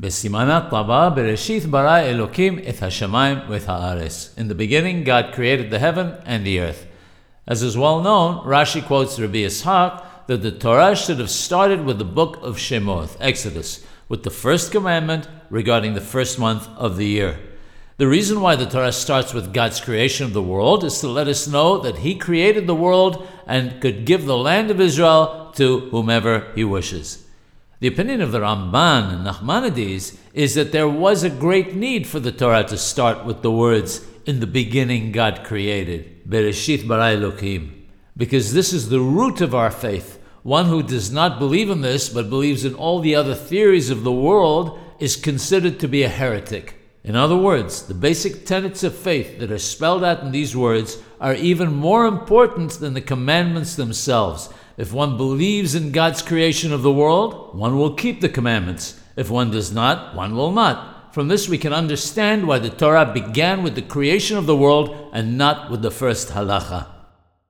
Besimana taba bereshith bara Elokim. In the beginning, God created the heaven and the earth. As is well known, Rashi quotes Rabbi Ishaq that the Torah should have started with the book of Shemoth, Exodus, with the first commandment regarding the first month of the year. The reason why the Torah starts with God's creation of the world is to let us know that He created the world and could give the land of Israel to whomever He wishes. The opinion of the Ramban and Nachmanides is that there was a great need for the Torah to start with the words, In the beginning God created, Bereshit bara Elokim, because this is the root of our faith. One who does not believe in this but believes in all the other theories of the world is considered to be a heretic. In other words, the basic tenets of faith that are spelled out in these words are even more important than the commandments themselves. If one believes in God's creation of the world, one will keep the commandments. If one does not, one will not. From this, we can understand why the Torah began with the creation of the world and not with the first halacha.